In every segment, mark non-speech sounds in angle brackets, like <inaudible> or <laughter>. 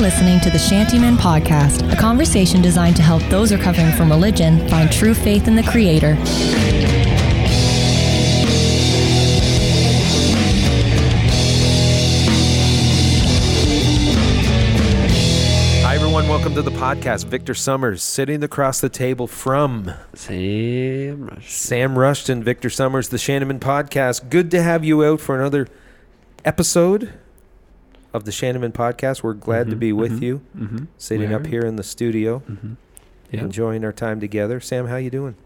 You're listening to the Shantymen Podcast, a conversation designed to help those recovering from religion find true faith in the Creator. Hi, everyone. Welcome to the podcast. Victor Summers sitting across the table from Sam Rush. Sam Rushton, Victor Summers, the Shantymen podcast. Good to have you out for another episode of the Shantymen podcast. We're glad to Mhm, be with mhm, you, Mm-hmm. sitting up here in the studio, Mm-hmm. Yeah. enjoying our time together. Sam, how you doing?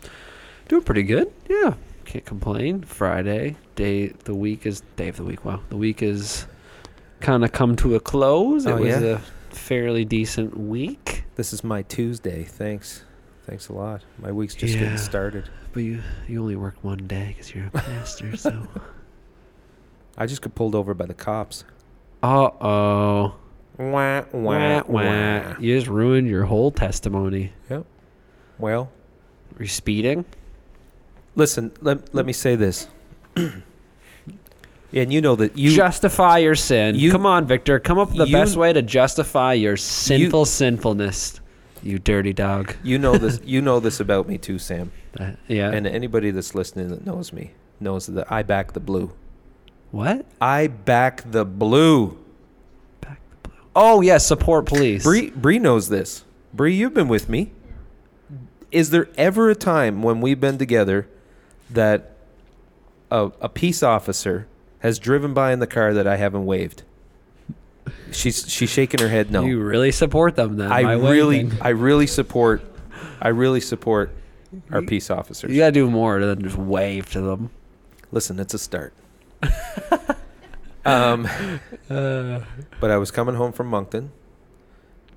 Doing pretty good. Yeah. Can't complain. Friday, day the week is day of the week. Wow. The week is kind of come to a close. Oh, it was yeah? a fairly decent week. This is my Tuesday. Thanks. Thanks a lot. My week's just Yeah. getting started. But you you only work one day because you're a pastor. so. <laughs> I just got pulled over by the cops. Uh oh. Wah, wah, Wah. You just ruined your whole testimony. Yep. Well, Are you speeding? listen, let, let me say this. <clears throat> and you know that you justify your sin. you- Come on, Victor. Come up with the you- best way to justify your sinful sinfulness. You dirty dog. you know this <laughs> you know this about me too, Sam. Uh, yeah. And anybody that's listening that knows me knows that I back the blue. What? I back the blue. Back the blue. Oh yes, support police. Bree Bree knows this. Bree, you've been with me. Is there ever a time when we've been together that a, a peace officer has driven by in the car that I haven't waved? She's she's shaking her head no. You really support them then? I really waving. I really support I really support our peace officers. You gotta do more than just wave to them. Listen, it's a start. <laughs> um, Uh, but I was coming home from Moncton,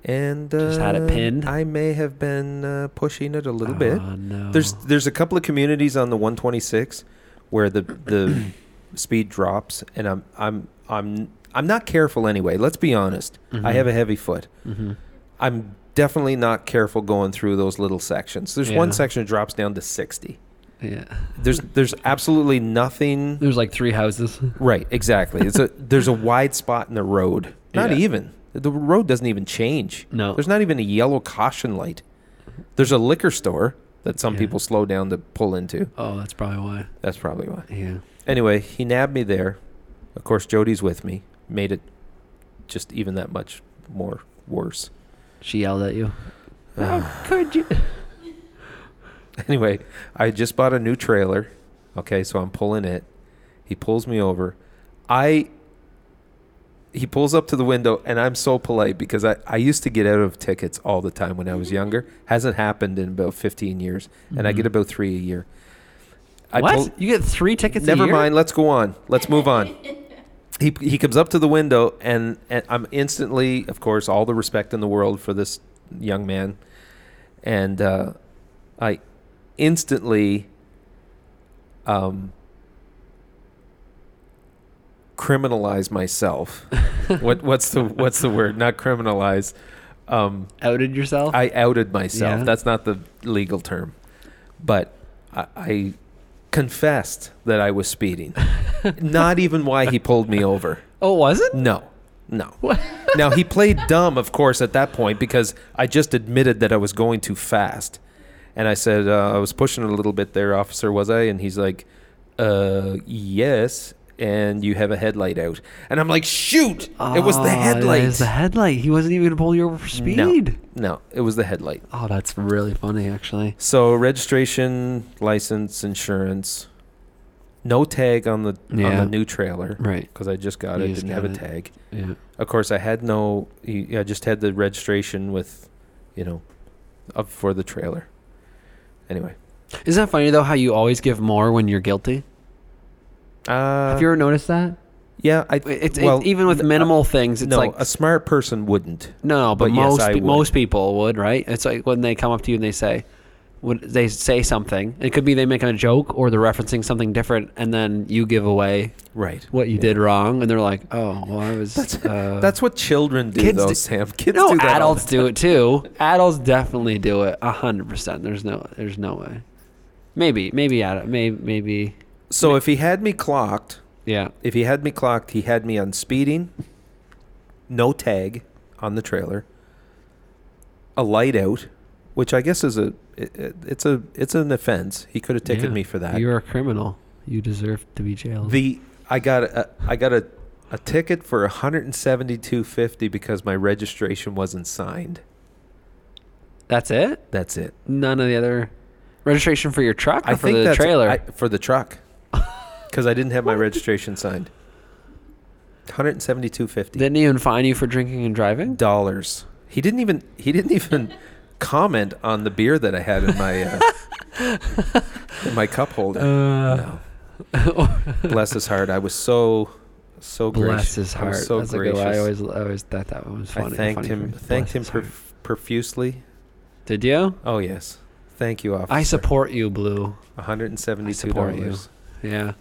and uh, Just had it pinned? I may have been uh, pushing it a little bit. Oh no. There's there's a couple of communities on the 126 where the the <clears throat> speed drops, and I'm I'm I'm I'm not careful anyway. Let's be honest. I Mhm. have a heavy foot. hmm I'm definitely not careful going through those little sections. There's one section that drops down to 60. Yeah. There's there's absolutely nothing There's like three houses. Right, exactly. It's a there's a wide spot in the road. Not Yeah. even. The road doesn't even change. No. There's not even a yellow caution light. There's a liquor store that some Yeah. people slow down to pull into. Oh, that's probably why. That's probably why. Yeah. Anyway, he nabbed me there. Of course, Jody's with me. Made it just even that much more worse. She yelled at you. Uh, <sighs> How could you? <laughs> anyway, I just bought a new trailer. Okay, so I'm pulling it. He pulls me over. I he pulls up to the window and I'm so polite because I, I used to get out of tickets all the time when I was younger. Hasn't happened in about 15 years and I get Mhm. about 3 a year. I what? pull- you get three tickets? Never a year? mind, let's go on. Let's move on. <laughs> He he comes up to the window and, and I'm instantly, of course, all the respect in the world for this young man. And uh, I instantly um, criminalize myself. <laughs> what what's the what's the word? Not criminalize. Um, Outed yourself? I outed myself. Yeah. That's not the legal term, but I, I confessed that I was speeding. <laughs> not even why he pulled me over. oh, was it? No, no. What? now he played dumb, of course, at that point because I just admitted that I was going too fast, and I said uh, I was pushing it a little bit there, officer. Was I? And he's like, "Uh, yes." And you have a headlight out, and I'm like, "Shoot! it was the Oh, headlight." It was the headlight. He wasn't even gonna pull you over for speed. no, it was the headlight. Oh, that's really funny, actually. So registration, license, insurance, no tag on the on Yeah. the new trailer Right. because I just got You it. just Didn't have a it. tag. Yeah. Of course, I had no. I just had the registration with, you know, up for the trailer. Anyway, Isn't that funny though? How you always give more when you're guilty? uh, Have you ever noticed that? yeah, I It's, well, it's even with th- uh, minimal things. It's no, like a smart person wouldn't. no, but, but most would. most people would, right? It's like when they come up to you and they say, would they say something? It could be they make a joke or they're referencing something different, and then you give away Right. what you Yeah. did wrong, and they're like, "Oh, well, I was." That's- uh, <laughs> That's what children do, Kids though, do- Sam. Kids no, do that. adults do it too. <laughs> Adults definitely do it a hundred percent. There's no, there's no way. Maybe, maybe, maybe, maybe. So if he had me clocked, Yeah. if he had me clocked, he had me on speeding, no tag, on the trailer, a light out, which I guess is a it, it- it's a it's an offense. He could have taken Yeah. me for that. You're a criminal. You deserve to be jailed. The I got a I got a a ticket for 172.50 because my registration wasn't signed. That's it. That's it. None of the other registration for your truck or I for the trailer. I, for the truck <laughs> because I didn't have my registration signed. 172.50 Didn't even fine you for drinking and driving. dollars. He didn't even he didn't even comment on the beer that I had in my uh, <laughs> in my cup holder. Uh, no. <laughs> Bless his heart. I was so so Bless gracious. his heart. so That's gracious. a good. I always, I always thought that one was funny. I thanked funny him thanked him prof- profusely. Did you? Oh yes. Thank you, officer. I support you, Blue. $172. Yeah.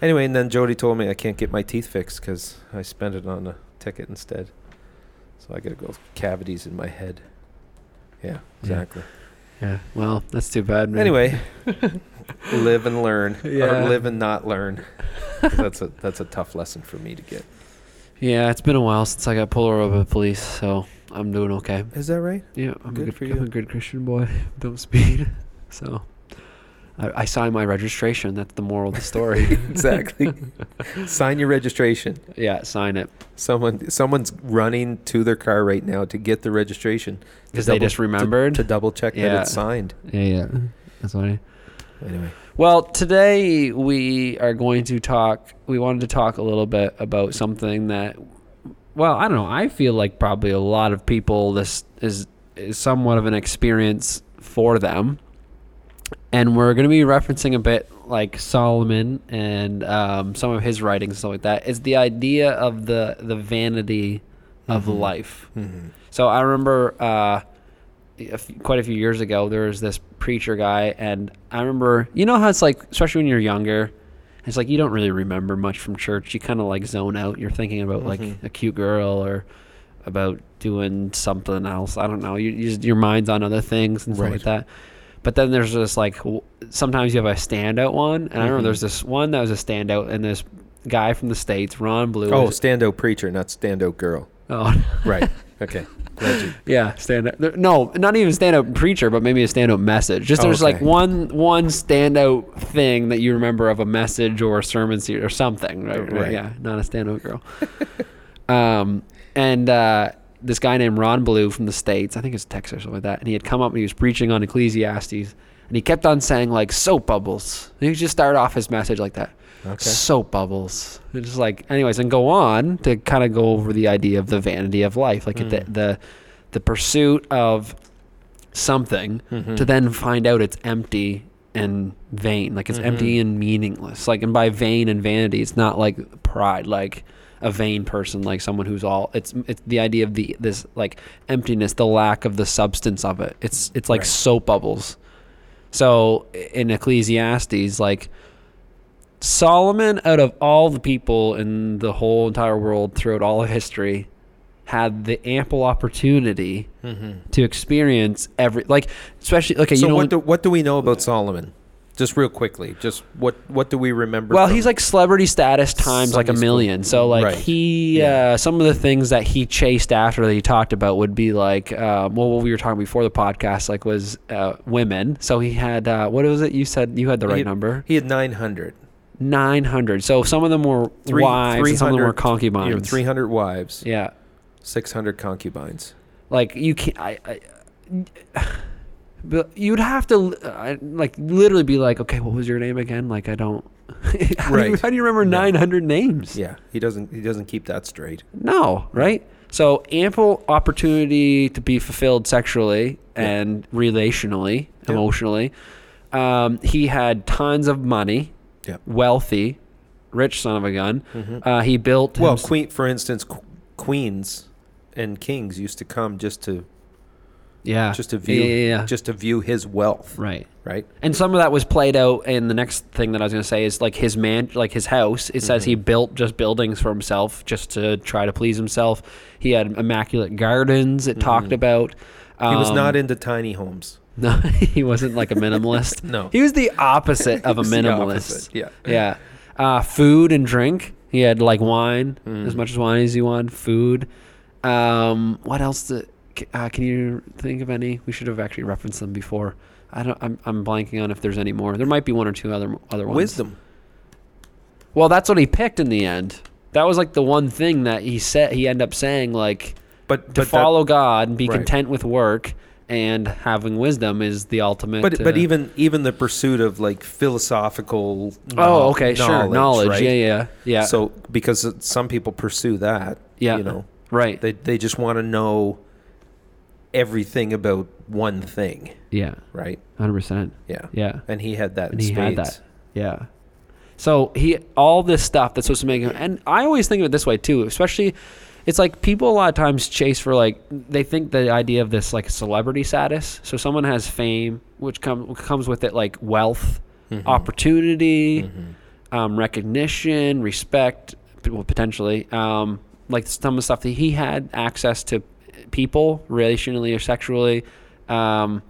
Anyway, and then Jody told me I can't get my teeth fixed because I spent it on a ticket instead. So I got to go cavities in my head. Yeah, exactly. Yeah. Well, that's too bad, man. Anyway, <laughs> live and learn, Yeah. or live and not learn. that's a that's a tough lesson for me to get. Yeah, it's been a while since I got pulled over by the police, so I'm doing okay. Is that right? Yeah, I'm Good a good for I'm you. a good Christian boy. <laughs> Don't speed. So I, I signed my registration. That's the moral of the story. <laughs> exactly. Sign your registration. yeah, sign it Someone someone's running to their car right now to get the registration because they just remembered. to double check that Yeah. it's signed. yeah, yeah. That's funny. Anyway, Well, today we are going to talk. We wanted to talk a little bit about something that, well, I don't know. I feel like probably a lot of people this is is somewhat of an experience for them, and we're going to be referencing a bit like Solomon and um, some of his writings and stuff like that. Is the idea of the the vanity of Mhm. life. Mhm. So I remember uh, a f- quite a few years ago, there was this preacher guy, and I remember, you know how it's like, especially when you're younger, it's like you don't really remember much from church. You kind of like zone out. You're thinking about like Mhm. a cute girl or about doing something else. I don't know. You, you just, your mind's on other things and stuff like that. But then there's this like sometimes you have a standout one, and I remember Mhm. there's this one that was a standout, and this guy from the states, Ron Blue. Oh, was- standout preacher, not standout girl. oh <laughs> Right. Okay. Glad. <laughs> Yeah, stand up. No, not even stand up preacher, but maybe a stand up message. Just Oh, there's like okay. one one standout thing that you remember of a message or a sermon series or something, right? Right. Yeah, not a stand up girl. <laughs> um, and uh, this guy named Ron Blue from the states, I think it's Texas or something like that, and he had come up and he was preaching on Ecclesiastes, and he kept on saying like soap bubbles. And he just started off his message like that Okay. soap bubbles. It's just like, anyways, and go on to kind of go over the idea of the vanity of life, like the Mm. the the pursuit of something Mhm. to then find out it's empty and vain, like it's empty Mhm. and meaningless. Like, and by vain and vanity, it's not like pride, like a vain person, like someone who's all. It's it's the idea of the this like emptiness, the lack of the substance of it. It's it's like Right. soap bubbles. So in Ecclesiastes, like Solomon, out of all the people in the whole entire world throughout all of history, had the ample opportunity Mhm. to experience every like, especially okay. So you know, what when- do what do we know about Solomon? Just real quickly, just what what do we remember? well, he's like celebrity status times like a Sunday million. So like Right. he, Yeah. uh, some of the things that he chased after that he talked about would be like, uh, well, what we were talking before the podcast, like was uh, women. So he had uh, what was it? You said you had the right He- number, he had nine hundred. nine hundred. So some of them were Three- wives, and some of them were 300 concubines. Three hundred wives, Yeah. six hundred concubines. Like you can't. I, I, but you'd have to I, like literally be like, okay, what was your name again? Like I don't. <laughs> how, do you, Right. how do you remember No. nine hundred names? Yeah, he doesn't he doesn't keep that straight. No, right? So ample opportunity to be fulfilled sexually Yeah. and relationally, Yeah. emotionally. Um, he had tons of money, Yeah. wealthy, rich son of a gun. Mhm. Uh, he built. Well, queen, for instance, qu- queens and kings used to come just to yeah, just to view yeah, yeah. just to view his wealth, right. right? And some of that was played out. And the next thing that I was going to say is like his man, like his house. It says he Mhm. built just buildings for himself, just to try to please himself. He had immaculate gardens. It talked Mhm. about. he was Um, not into tiny homes. <laughs> No, he wasn't like a minimalist. <laughs> No, he was the opposite of a <laughs> minimalist. Yeah, Yeah. Uh, food and drink. He had like wine, Mm. as much as wine as he wanted. Food. Um, what else? C- uh, can you think of any? We should have actually referenced them before. I don't. I'm, I'm blanking on if there's any more. There might be one or two other other ones. Wisdom. Well, that's what he picked in the end. That was like the one thing that he said. He ended up saying like But to but that- follow God and be Right. content with work and having wisdom is the ultimate. But but uh, even even the pursuit of like philosophical. oh, okay, sure, knowledge, right? yeah, yeah, yeah. So because some people pursue that, yeah, you know, right, they they just want to know everything about one thing, yeah, right? hundred percent, Yeah. yeah. And he had that and he spades. had that. Yeah. So he all this stuff that's supposed to make him, and I always think of it this way too. Especially, it's like people a lot of times chase for like they think the idea of this like celebrity status. So someone has fame, which come, comes with it like wealth, Mhm. opportunity, Mhm. um, recognition, respect, well, potentially. Um, like some of the stuff that he had access to people, relationally or sexually, um,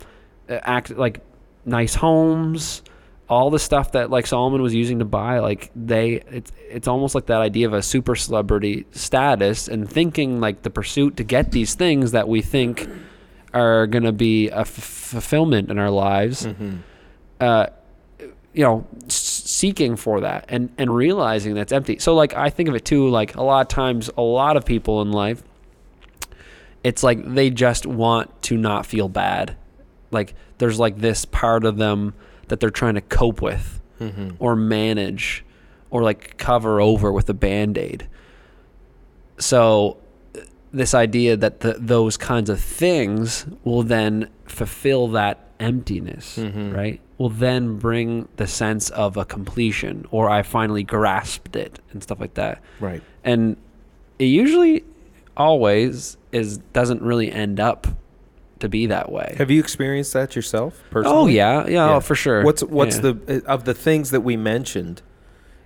uh, act like nice homes, all the stuff that like Solomon was using to buy. Like they, it's it's almost like that idea of a super celebrity status and thinking like the pursuit to get these things that we think are gonna be a f- fulfillment in our lives Mhm. uh, you know, s- seeking for that and and realizing that's empty. So like I think of it too. Like a lot of times, a lot of people in life, it's like they just want to not feel bad. Like there's like this part of them that they're trying to cope with Mhm. or manage or like cover over with a band-aid so uh, this idea that the, those kinds of things will then fulfill that emptiness Mhm. right will then bring the sense of a completion or i finally grasped it and stuff like that Right. and it usually always is doesn't really end up to be that way Have you experienced that yourself personally? oh yeah, yeah Yeah. Oh, for sure What's what's Yeah. the uh, of the things that we mentioned?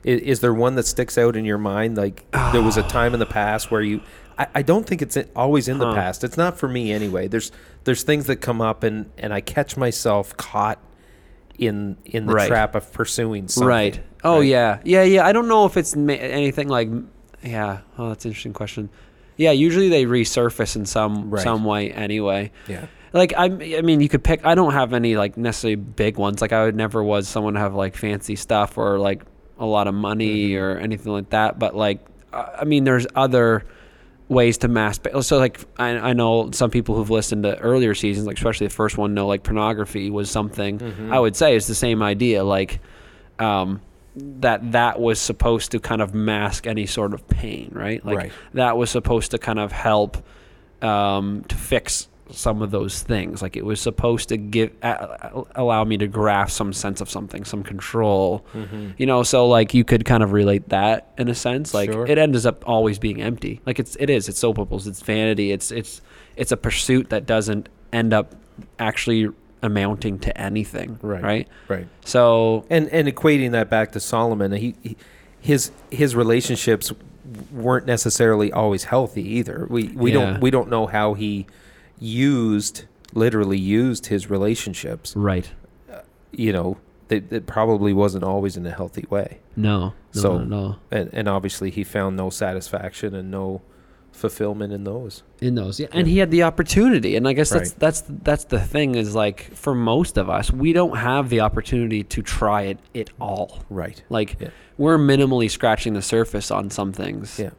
Is, is there one that sticks out in your mind? Like there was a ah. time in the past where you. I, I don't think it's always in the Huh. past. It's not for me anyway. There's there's things that come up and and I catch myself caught in in the Right. trap of pursuing something. Right. Oh right? yeah, yeah, yeah. I don't know if it's ma- anything like, yeah. Oh, that's an interesting question. Yeah, usually they resurface in some Right. some way anyway. Yeah. Like I, I mean, you could pick. I don't have any like necessarily big ones. Like I would never was someone to have like fancy stuff or like a lot of money Mm-hmm. or anything like that. But like, I mean, there's other ways to mask. So like, I, I know some people who've listened to earlier seasons, like especially the first one, know like pornography was something. Mhm. I would say is the same idea. Like, um, that that was supposed to kind of mask any sort of pain, right? Like Right. that was supposed to kind of help um, to fix some of those things. Like it was supposed to give a allow me to grasp some sense of something, some control. Mhm. You know, so like you could kind of relate that in a sense. Like Sure. it ends up always being empty. Like it's it is. It's soap bubbles. It's vanity. It's it's it's a pursuit that doesn't end up actually amounting to anything. Right. Right. Right. So And and equating that back to Solomon, he, he his his relationships weren't necessarily always healthy either. We we Yeah. don't we don't know how he used literally used his relationships. right. Uh, you know, it probably wasn't always in a healthy way. No. No. So- no. no. And and obviously he found no satisfaction and no fulfillment in those. in those yeah and he had the opportunity and i guess that's Right. that's that's the thing is like for most of us we don't have the opportunity to try it at all Right. like Yeah. we're minimally scratching the surface on some things Yeah.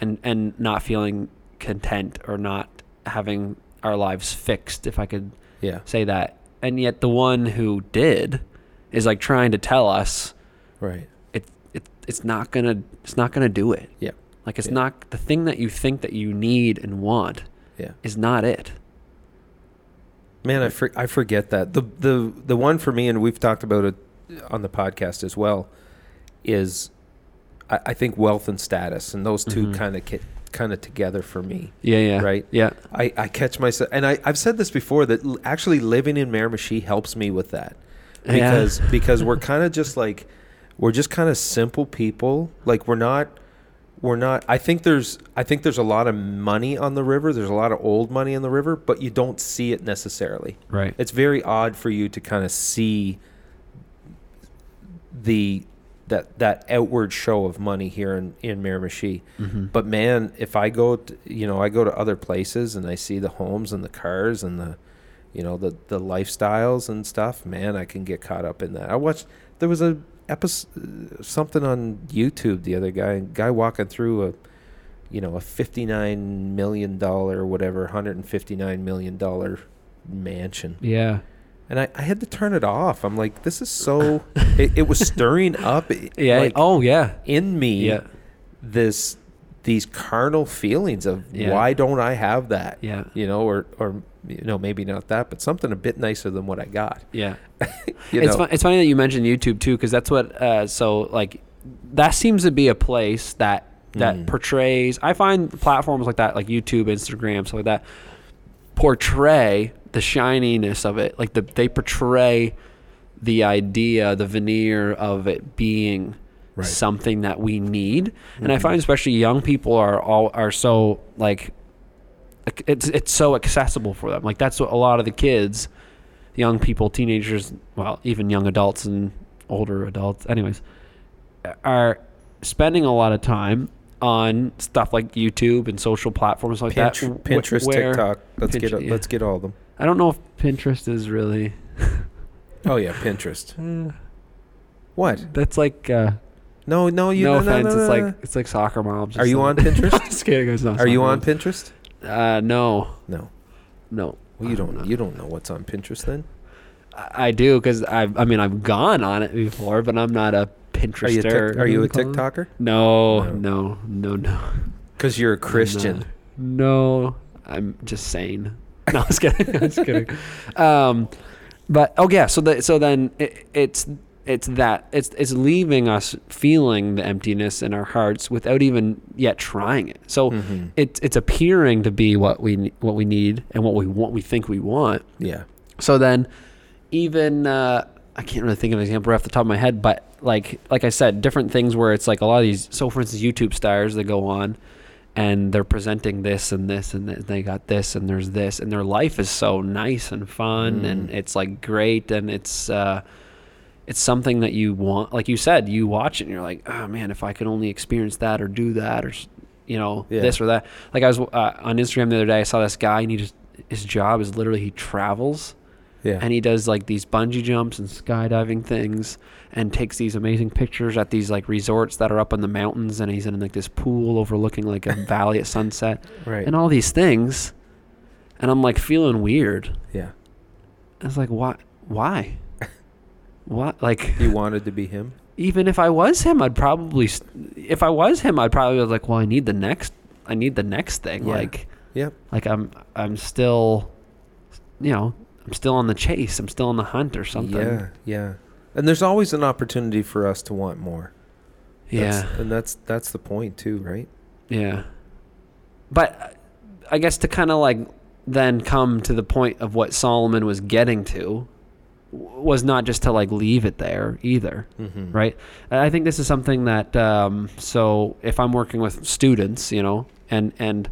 and and not feeling content or not having our lives fixed if i could Yeah. say that and yet the one who did is like trying to tell us Right. it, it it's not gonna it's not gonna do it Yeah. Like it's Yeah. not the thing that you think that you need and want Yeah. is not it Man, I for, I forget that the the the one for me, and we've talked about it on the podcast as well, is I, I think wealth and status, and those 2 Mhm. kind of kind of together for me. Yeah, yeah. Right. Yeah. I, I catch myself, and I, I've said this before that l- actually living in Miramichi helps me with that Yeah. because because we're <laughs> kind of just like we're just kind of simple people. Like we're not we're not. I think there's I think there's a lot of money on the river. There's a lot of old money in the river, but you don't see it necessarily. Right. It's very odd for you to kind of see the that that outward show of money here in in Miramichi. Mm-hmm. But man, if I go, to, you know, I go to other places and I see the homes and the cars and the, you know, the the lifestyles and stuff. Man, I can get caught up in that. I watched. There was a episode, something on YouTube the other guy, guy walking through a, you know, a fifty nine million dollar whatever, hundred and fifty nine million dollar mansion, yeah, and I, I had to turn it off. I'm like, this is so. <laughs> it, it was stirring up. <laughs> yeah. like, oh yeah, in me yeah, this these carnal feelings of Yeah. why don't I have that? yeah, You know, or or you know, maybe not that, but something a bit nicer than what I got. yeah. <laughs> You it's know, fun, it's funny that you mentioned YouTube too, because that's what. Uh, so like, that seems to be a place that that Mm. portrays. I find platforms like that, like YouTube, Instagram, stuff like that, portray the shininess of it. Like the they portray the idea, the veneer of it being Right. something that we need. And I Mhm. find especially young people are all are so like it's it's so accessible for them. Like that's what a lot of the kids, young people, teenagers, well, even young adults and older adults, anyways, are spending a lot of time on stuff like YouTube and social platforms like that. Pinterest, wh- where- TikTok. Let's Pinterest, get yeah. let's get all of them. I don't know if Pinterest is really. Oh yeah, Pinterest. <laughs> Uh, What? that's like. Uh, No, no, you. no no, no, offense, no, it's like it's like soccer moms. Are you on. Pinterest? <laughs> Just kidding. It's not Are you on moms. Pinterest? Uh, no, No. no. Well, you don't. You don't know what's on Pinterest then. I I do because I. I mean, I've gone on it before, but I'm not a Are you? Pinterester. Tic- are you a What do they call it? TikToker? No, No. no, no. Because you're a. Christian. No, I'm just sane. <laughs> No, I was kidding. I was kidding. <laughs> Um, but oh yeah, so the, so then it, it's it's that it's it's leaving us feeling the emptiness in our hearts without even yet trying it. So Mhm. it's it's appearing to be what we what we need and what we want we think we want. Yeah. So then, even uh, I can't really think of an example right off the top of my head, but like like I said, different things where it's like a lot of these. So for instance, YouTube stars that go on, and they're presenting this and this and th- they got this and there's this and their life is so nice and fun and Mm. it's like great and it's uh, it's something that you want. Like you said, you watch it and you're like, oh man, if I could only experience that or do that or you know Yeah. this or that. Like I was uh, on Instagram the other day, I saw this guy and he just his job is literally he travels Yeah. and he does like these bungee jumps and skydiving things and takes these amazing pictures at these like resorts that are up in the mountains and he's in like this pool overlooking like a <laughs> valley at sunset right. and all these things and i'm like feeling weird yeah. i was like why why what like You wanted to be him. even if i was him i'd probably if i was him i'd probably be like well i need the next i need the next thing Yeah. like yeah, like i'm i'm still you know i'm still on the chase i'm still on the hunt or something Yeah. Yeah. And there's always an opportunity for us to want more. That's- yeah and that's that's the point too, right? Yeah. But I guess to kind of like then come to the point of what Solomon was getting to was not just to like leave it there either, Mm-hmm. right? I think this is something that um, so if I'm working with students, you know, and and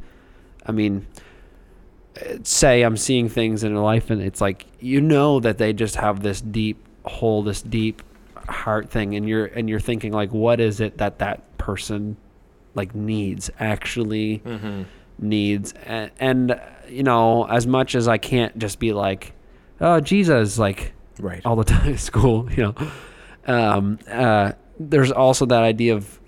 I mean say I'm seeing things in their life and it's like you know that they just have this deep hole, this deep heart thing and you're and you're thinking like what is it that that person like needs actually Mm-hmm. needs and, and you know as much as i can't just be like oh jesus like Right. all the time at school you know um, uh, there's also that idea of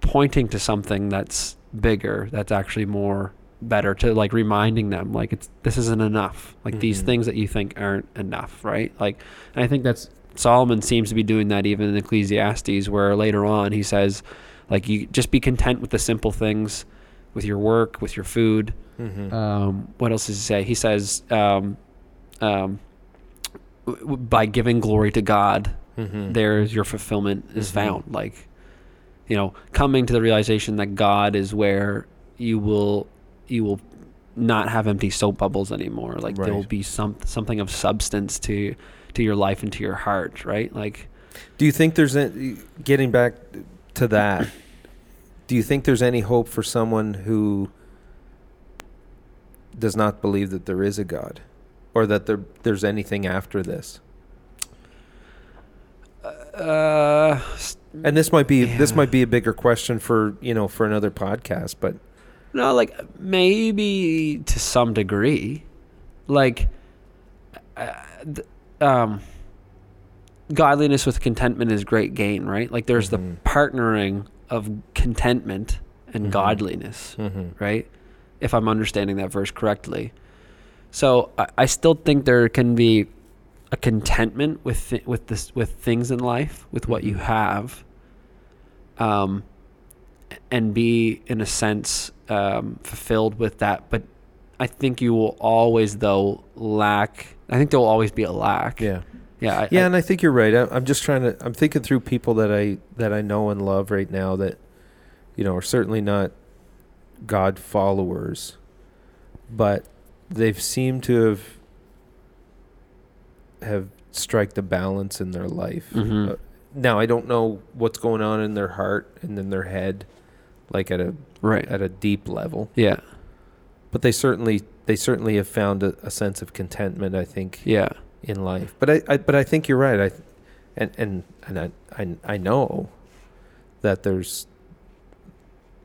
pointing to something that's bigger that's actually more better to like reminding them like it's this isn't enough like these Mhm. things that you think aren't enough right like and i think that's solomon seems to be doing that even in ecclesiastes where later on he says like you just be content with the simple things with your work with your food Mm-hmm. um, what else does he say? He says, um, um, by giving glory to God, mm-hmm. there's your fulfillment is Mhm. found. Like, you know, coming to the realization that God is where you will, you will not have empty soap bubbles anymore. Like there will be some something of substance to to your life and to your heart. Right? Like, Do you think there's any, getting back to that? <clears throat> Do you think there's any hope for someone who does not believe that there is a God, or that there there's anything after this? Uh, And this might be this might be a bigger question for you know for another podcast, but no, like maybe to some degree, like, uh, th- um, godliness with contentment is great gain, right? Like, there's Mhm. the partnering of contentment and Mhm. godliness, mm-hmm. right? If I'm understanding that verse correctly. So I, I still think there can be a contentment with th- with this with things in life, with what you Mhm. have, um, and be in a sense um, fulfilled with that. But I think you will always though lack. I think there will always be a lack. yeah. yeah, I, Yeah, I- and I think you're right. I, I'm just trying to. I'm thinking through people that I that I know and love right now that, you know, are certainly not God followers, but they've seemed to have have strike the balance in their life. Mhm. Uh, now I don't know what's going on in their heart and in their head, like at a right. at a deep level, Yeah, but they certainly they certainly have found a, a sense of contentment. I think yeah, in life. But I, I but I think you're right. I and and and I I, I know that there's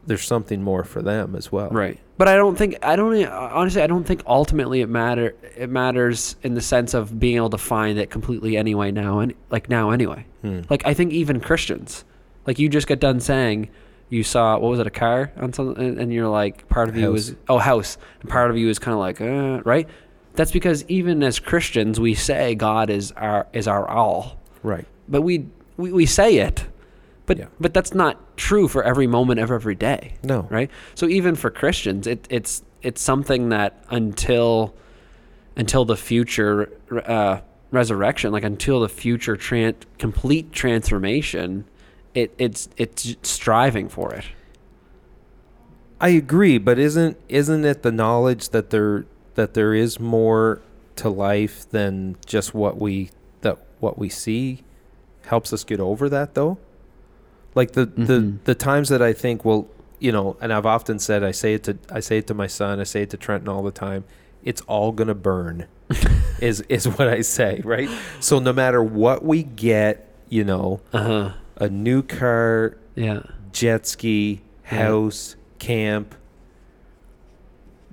there's something more for them as well. right. But I don't think I don't e- honestly. I don't think ultimately it matter. It matters in the sense of being able to find it completely anyway now and like now anyway. Hmm. Like I think even Christians, like you just got done saying you saw what was it a car on something and, and you're like part of you is oh house and part of you is kind of like uh, right. That's because even as Christians we say God is our is our all, Right. but we we, we say it, but Yeah. but that's not true for every moment of every day No. right? So even for Christians, it, it's it's something that until until the future uh, resurrection, like until the future tran- complete transformation, it it's it's striving for it. I agree, but isn't isn't it the knowledge that there that there is more to life than just what we that what we see helps us get over that though? Like the the Mhm. the times that I think well, you know, and I've often said I say it to I say it to my son, I say it to Trenton all the time, it's all going to burn. <laughs> is is what I say, right? So no matter what we get, you know, Uh huh. a new car, Yeah. jet ski, Yeah. house, camp,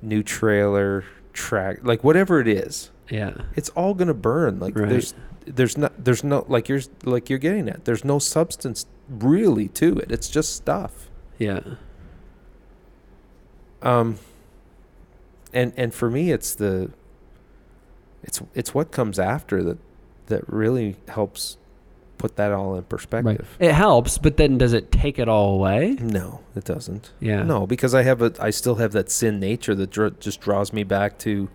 new trailer, track, like whatever it is, Yeah. it's all gonna burn. Like Right. there's there's not there's no like you're like you're getting at. There's no substance really to it. It's just stuff. Yeah. Um and and for me it's the it's it's what comes after that that really helps put that all in perspective. It helps, but then does it take it all away? No, it doesn't. Yeah. No, because I have a, I still have that sin nature that dr- just draws me back to,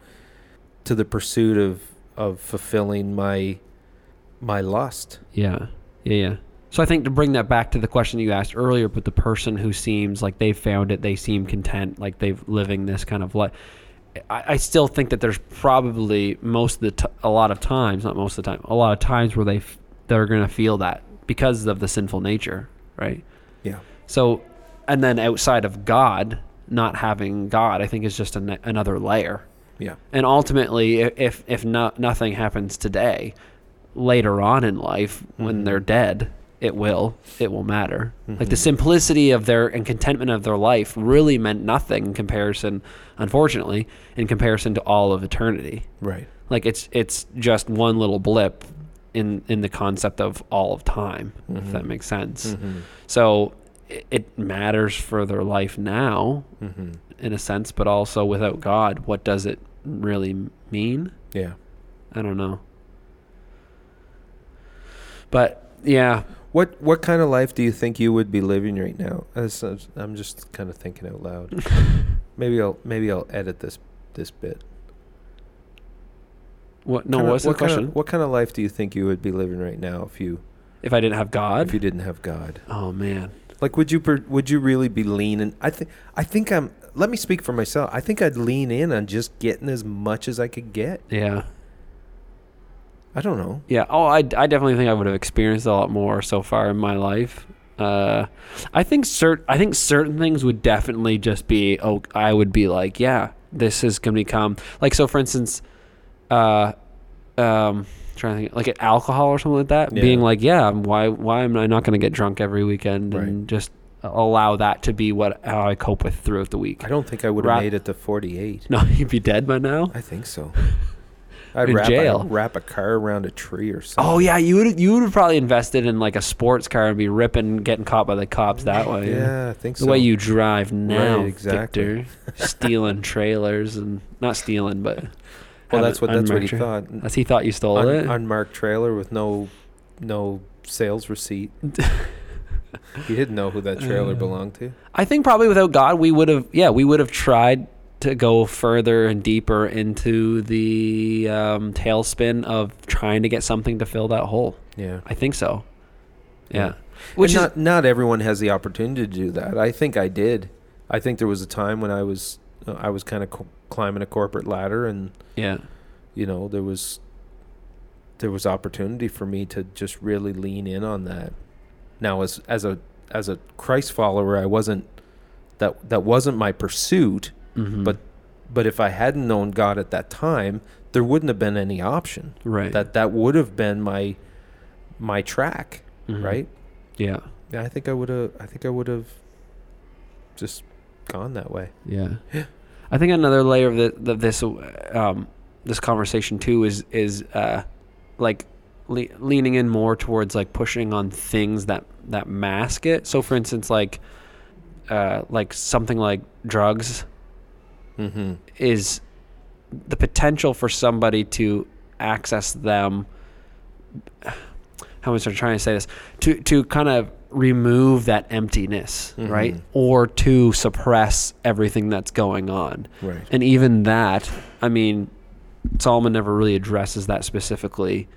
to the pursuit of of fulfilling my, my lust. Yeah. Yeah, yeah. So I think to bring that back to the question you asked earlier, but the person who seems like they've found it, they seem content, like they've living this kind of life. I, I still think that there's probably most of the t- a lot of times, not most of the time, a lot of times where they f- they're gonna feel that because of the sinful nature, right? Yeah. So, and then outside of God, not having God, I think is just an, another layer. Yeah. And ultimately, if if no, nothing happens today, later on in life, when Mhm. they're dead, it will it will matter. Like the Mhm. simplicity of their and contentment of their life really meant nothing in comparison, unfortunately, in comparison to all of eternity. Right. Like it's it's just one little blip in in the concept of all of time, if Mhm. that makes sense. Mm-hmm. So it, it matters for their life now, Mm-hmm. in a sense, but also without God, what does it really mean? Yeah. I don't know. But yeah, What what kind of life do you think you would be living right now? As, as- I'm just kind of thinking out loud. <laughs> maybe I'll maybe I'll edit this this bit. what? No, Kinda- what's the what Kind of, what kind of life do you think you would be living right now if you if I didn't have God, if you didn't have God? oh man, Like, would you per, would you really be leaning? I think I think I'm. Let me speak for myself. I think I'd lean in on just getting as much as I could get. yeah, I don't know. yeah. Oh, I, I definitely think I would have experienced a lot more so far in my life. Uh, I think cert I think certain things would definitely just be. Oh, I would be like, yeah, this is gonna become like. So, for instance, uh, um, trying to think like alcohol or something like that. Yeah. Being like, yeah, why why am I not going to get drunk every weekend Right. and just allow that to be what how I cope with throughout the week. I don't think I would have Ra- made it to 48. No, <laughs> you'd be dead by now. I think so. <laughs> I'd In wrap, jail. A, wrap a car around a tree or something. Oh yeah, you would you would have probably invested in like a sports car and be ripping, getting caught by the cops that way. yeah, I think The so. way you drive now, Right, exactly. Victor, <laughs> <laughs> stealing trailers and not stealing, but well, that's what that's what he thought. That's he thought you stole Un- it. unmarked trailer with no no sales receipt. <laughs> he didn't know who that trailer Uh, belonged to. I think probably without God, we would have, yeah, we would have tried to go further and deeper into the um, tailspin of trying to get something to fill that hole. Yeah. I think so. Yeah, Yeah. which and is not not everyone has the opportunity to do that. I think I did. I think there was a time when I was uh, I was kind of co- climbing a corporate ladder, and yeah, you know there was there was opportunity for me to just really lean in on that. Now, as as a as a Christ follower, I wasn't that that wasn't my pursuit. Mhm. But but if I hadn't known God at that time, there wouldn't have been any option. right, That that would have been my my track, Mhm. right? Yeah, Yeah, I think I would have. I think I would have just gone that way. yeah. I think another layer of the, the this um, this conversation too is is uh, like le- leaning in more towards like pushing on things that that mask it. So, for instance, like uh, like something like drugs Mm-hmm. is the potential for somebody to access them. How am I trying to say this? To to kind of remove that emptiness, right? Mhm. Or to suppress everything that's going on. Right. And even that, I mean, Solomon never really addresses that specifically,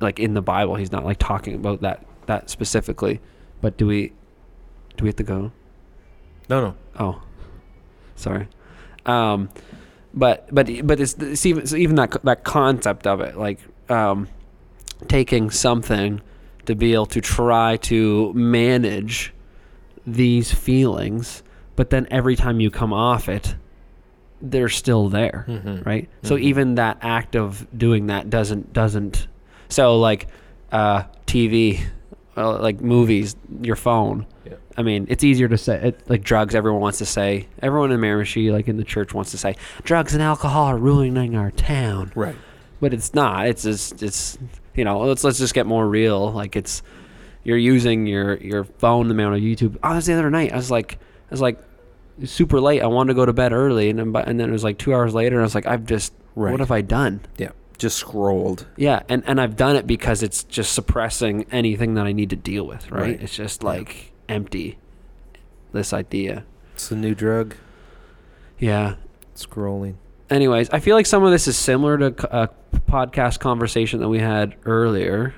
like in the Bible. He's not like talking about that that specifically. But do we do we have to go? No, no. Oh, sorry. Um, but but but it's, it's even so even that that concept of it, like um, taking something to be able to try to manage these feelings, but then every time you come off it, they're still there Mm-hmm. right so Mhm. even that act of doing that doesn't doesn't so like uh tv uh, like movies your phone Yeah. I mean it's easier to say it, like drugs everyone wants to say everyone in Miramichi like in the church wants to say drugs and alcohol are ruining our town. Right. but it's not. It's just it's you know let's let's just get more real. Like it's you're using your your phone the amount of youtube. Oh that's the other night. I was like i was like super late. I wanted to go to bed early. And then but and then it was like two hours later and i was like i've just Right. what have i done? Yeah. Just scrolled. yeah. And and i've done it because it's just suppressing anything that i need to deal with right, Right. it's just like empty this idea It's a new drug. yeah Scrolling. anyways, I feel like some of this is similar to a podcast conversation that we had earlier,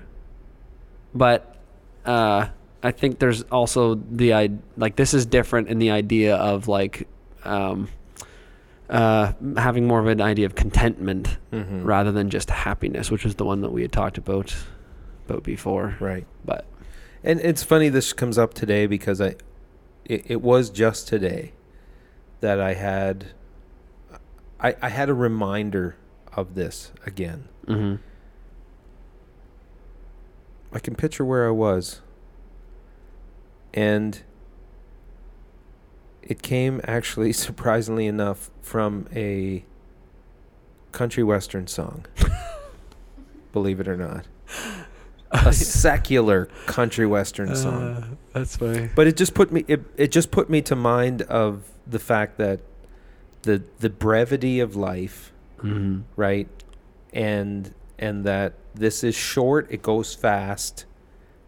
but uh, I think there's also the like this is different in the idea of like um, uh, having more of an idea of contentment Mm-hmm. rather than just happiness, which was the one that we had talked about about before. Right. But And it's funny this comes up today because I, it, it was just today that I had, I, I had a reminder of this again. mhm. I can picture where I was. And it came actually, <laughs> surprisingly enough, from a country western song. <laughs> Believe it or not. A <laughs> secular country western song. Uh, that's funny. But it just put me it, it just put me to mind of the fact that the the brevity of life, hmm right? And and that this is short, it goes fast.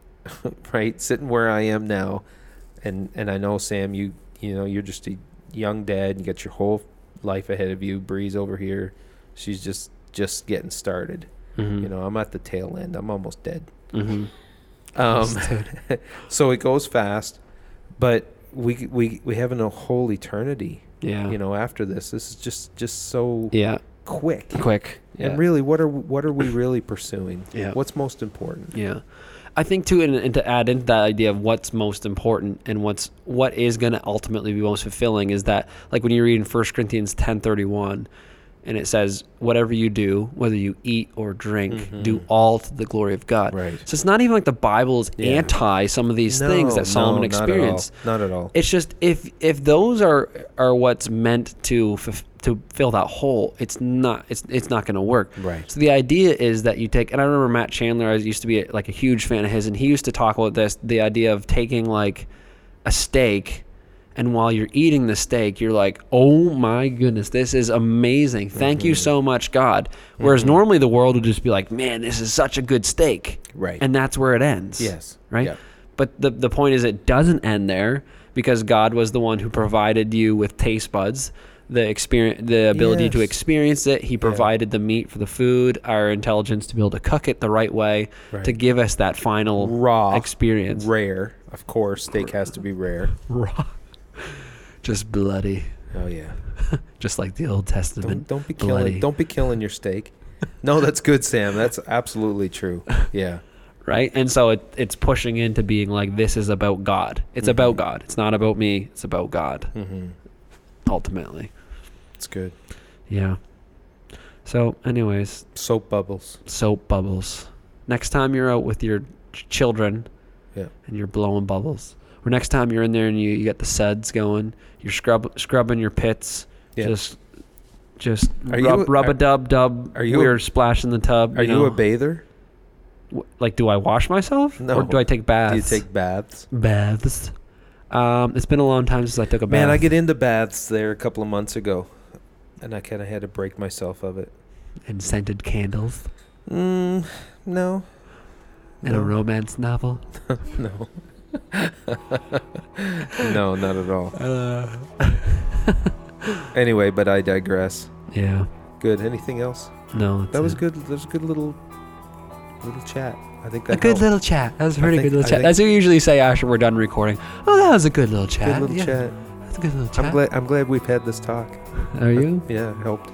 <laughs> right? Sitting where I am now and and I know Sam you you know you're just a young dad, you got your whole life ahead of you. Bree's over here, she's just just getting started. hmm You know, I'm at the tail end. I'm almost dead. Hmm Um, <laughs> so it goes fast, but we we we have a whole eternity. Yeah. You know, after this, this is just just so Yeah. quick. Quick. Yeah. And really, what are what are we really pursuing? Yeah. What's most important? Yeah. I think too, and, and to add into that idea of what's most important and what's what is going to ultimately be most fulfilling is that, like when you read in 1 Corinthians ten thirty one, and it says, "Whatever you do, whether you eat or drink, do Mhm. all to the glory of God." Right. So it's not even like the Bible is Yeah. anti some of these things that Solomon no, experienced. Not at all. Not at all. It's just if if those are are what's meant to f- to fill that hole, it's not it's it's not going to work. Right. So the idea is that you take, and I remember Matt Chandler. I used to be like a huge fan of his, and he used to talk about this: the idea of taking like a steak, and while you're eating the steak, you're like, "Oh my goodness, this is amazing! Thank you mm-hmm. so much, God." Whereas mm-hmm. normally the world would just be like, "Man, this is such a good steak," Right. and that's where it ends. yes. right? Yeah. But the the point is, it doesn't end there because God was the one who provided you with taste buds, the experience, the ability to experience it. He provided the meat for the food, our intelligence to be able to cook it the right way, to give us that final Raw experience. Rare, of course. Steak has to be rare. Raw, just bloody, Oh yeah. <laughs> just like the Old Testament. Don't, don't be bloody. killing. Don't be killing your steak. No, <laughs> that's good, Sam. That's absolutely true. Yeah. right? And so it, it's pushing into being like this is about God. It's about Mhm. God. It's not about me. It's about God Mm-hmm. ultimately. It's good. Yeah. So, anyways, Soap bubbles. soap bubbles. Next time you're out with your ch- children Yeah. and you're blowing bubbles, next time you're in there and you, you got the suds going, you're scrub scrubbing your pits, Yeah. just just Are you rub, a- rub a dub dub. are you a- we're splashing the tub. Are you, know. a bather? Like, do I wash myself, No. or do I take baths? Do you take baths? baths? Um, it's been a long time since I took a bath. Man, I get into baths there a couple of months ago, and I kind of had to break myself of it. and scented candles Mm, no. and a romance novel. <laughs> No. <laughs> no, not at all. <laughs> Uh, <laughs> Anyway, but I digress. yeah. Good. Anything else? No, That was it. good. That was a good little little chat. I think that A good helped. little chat. That was a pretty think- good little I chat. That's what we usually say after we're done recording. Oh, that was a good little chat. good little yeah, chat. That's a good little chat. I'm glad. I'm glad we've had this talk. Are you? Yeah, it helped.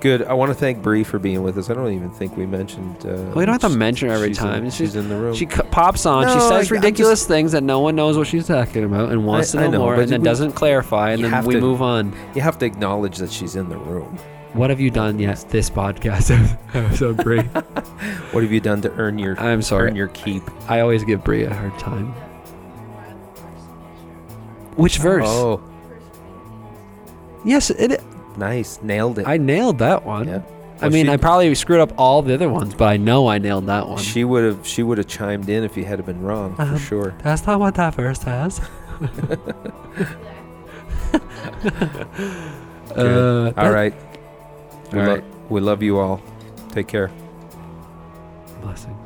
Good. I want to thank Bree for being with us. I don't even think we mentioned. Uh, Well, you don't have to mention her every she's time. In, she's in the room. She c- pops on. she says I- ridiculous things that no one knows what she's talking about and wants I- to know, know, more, and then we- doesn't clarify, and then we to- move on. you have to acknowledge that she's in the room. What have you done yet this podcast <laughs> episode, Bree? <laughs> What have you done to earn your I'm sorry. earn your keep? I always give Bree a hard time. Which verse? Oh, Yes, it. Nice, nailed it. I nailed that one. yeah. I mean, she- I probably screwed up all the other ones, but I know I nailed that one. She would have she would have chimed in if you had been wrong for Um, sure. That's not what that verse says. <laughs> <laughs> Uh, all right. We, all lo- we love you all. Take care. Blessings.